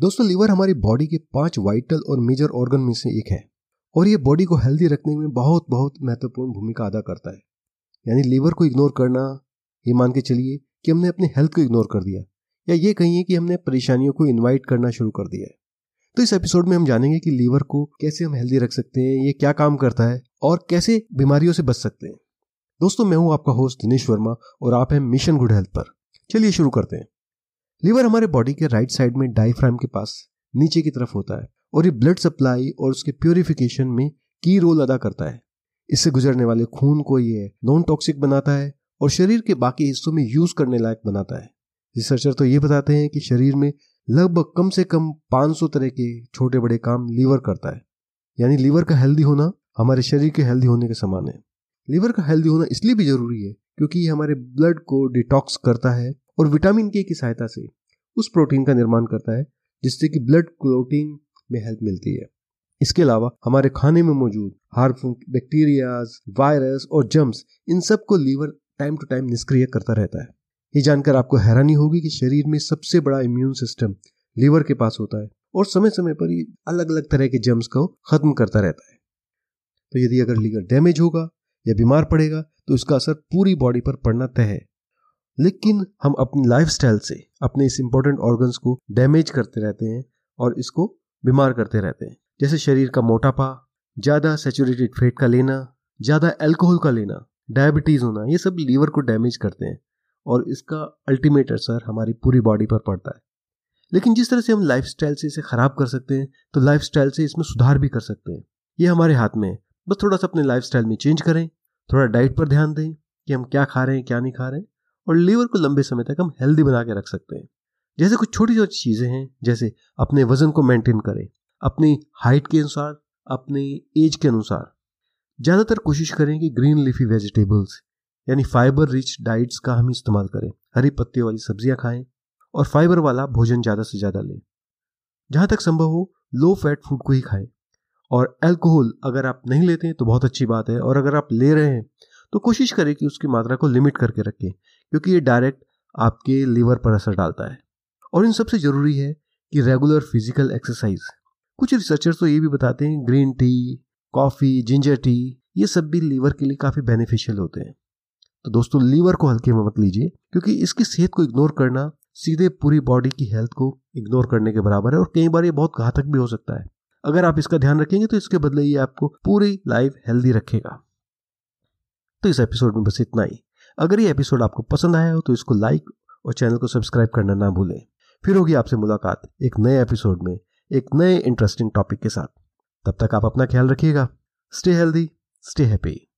दोस्तों लीवर हमारी बॉडी के पाँच वाइटल और मेजर ऑर्गन में से एक है और ये बॉडी को हेल्दी रखने में बहुत बहुत महत्वपूर्ण भूमिका अदा करता है। यानी लीवर को इग्नोर करना, ये मान के चलिए कि हमने अपने हेल्थ को इग्नोर कर दिया या ये कहिए कि हमने परेशानियों को इन्वाइट करना शुरू कर दिया है। तो इस एपिसोड में हम जानेंगे कि लीवर को कैसे हम हेल्दी रख सकते हैं, ये क्या काम करता है और कैसे बीमारियों से बच सकते हैं। दोस्तों, मैं हूँ आपका होस्ट दिनेश वर्मा और आप हैं मिशन गुड हेल्थ पर। चलिए शुरू करते हैं। लीवर हमारे बॉडी के राइट साइड में डायफ्राम के पास नीचे की तरफ़ होता है और ये ब्लड सप्लाई और उसके प्योरिफिकेशन में की रोल अदा करता है। इससे गुजरने वाले खून को ये नॉन टॉक्सिक बनाता है और शरीर के बाकी हिस्सों में यूज़ करने लायक बनाता है। रिसर्चर तो ये बताते हैं कि शरीर में लगभग कम से कम 500 तरह के छोटे बड़े काम लीवर करता है। यानी लीवर का हेल्दी होना हमारे शरीर के हेल्दी होने के समान है। लीवर का हेल्दी होना इसलिए भी ज़रूरी है क्योंकि ये हमारे ब्लड को डिटॉक्स करता है और विटामिन के की सहायता से उस प्रोटीन का निर्माण करता है, जिससे कि ब्लड क्लोटिंग में हेल्प मिलती है। इसके अलावा हमारे खाने में मौजूद हार्मफुल बैक्टीरियाज, वायरस और जम्स, इन सबको लीवर टाइम टू टाइम निष्क्रिय करता रहता है। ये जानकर आपको हैरानी होगी कि शरीर में सबसे बड़ा इम्यून सिस्टम लीवर के पास होता है और समय समय पर ये अलग अलग तरह के जम्स को खत्म करता रहता है। तो यदि अगर लीवर डैमेज होगा या बीमार पड़ेगा तो इसका असर पूरी बॉडी पर पड़ना तय है। लेकिन हम अपनी लाइफस्टाइल से, अपने इस इंपॉर्टेंट ऑर्गन्स को डैमेज करते रहते हैं और इसको बीमार करते रहते हैं। जैसे शरीर का मोटापा, ज़्यादा सेचुरेटेड फैट का लेना, ज़्यादा अल्कोहल का लेना डायबिटीज़ होना, ये सब लीवर को डैमेज करते हैं और इसका अल्टीमेट असर हमारी पूरी बॉडी पर पड़ता है। लेकिन जिस तरह से हम लाइफ से इसे ख़राब कर सकते हैं तो लाइफ से इसमें सुधार भी कर सकते हैं। ये हमारे हाथ में है। बस थोड़ा सा अपने लाइफ में चेंज करें, थोड़ा डाइट पर ध्यान दें कि हम क्या खा रहे हैं, क्या नहीं खा रहे हैं। और लीवर को लंबे समय तक हम हेल्दी बना के रख सकते हैं। जैसे कुछ छोटी छोटी चीज़ें हैं, जैसे अपने वज़न को मेंटेन करें, अपनी हाइट के अनुसार, अपने एज के अनुसार। ज़्यादातर कोशिश करें कि ग्रीन लीफी वेजिटेबल्स, यानी फाइबर रिच डाइट्स का हम इस्तेमाल करें। हरी पत्तियों वाली सब्ज़ियाँ खाएँ और फाइबर वाला भोजन ज़्यादा से ज़्यादा लें। जहाँ तक संभव हो, लो फैट फ़ूड को ही खाएँ। और अल्कोहल अगर आप नहीं लेते हैं तो बहुत अच्छी बात है। और अगर आप ले रहे हैं तो कोशिश करें कि उसकी मात्रा को लिमिट करके रखें। क्योंकि ये डायरेक्ट आपके लीवर पर असर डालता है। और इन सबसे ज़रूरी है कि रेगुलर फ़िज़िकल एक्सरसाइज। कुछ रिसर्चर्स तो ये भी बताते हैं, green tea, coffee, ginger tea, ये सब भी लीवर के लिए काफ़ी बेनिफिशियल होते हैं। तो दोस्तों, लीवर को हल्के में मत लीजिए, क्योंकि इसकी सेहत को इग्नोर करना, सीधे पूरी बॉडी की हेल्थ को इग्नोर करने के बराबर है, और कई बार ये बहुत घातक भी हो सकता है। अगर आप इसका ध्यान रखेंगे तो इसके बदले ये आपको पूरी लाइफ हेल्दी रखेगा। तो इस एपिसोड में बस इतना ही। अगर ये एपिसोड आपको पसंद आया हो तो इसको लाइक और चैनल को सब्सक्राइब करना ना भूलें। फिर होगी आपसे मुलाकात एक नए एपिसोड में, एक नए इंटरेस्टिंग टॉपिक के साथ। तब तक आप अपना ख्याल रखिएगा। Stay healthy stay happy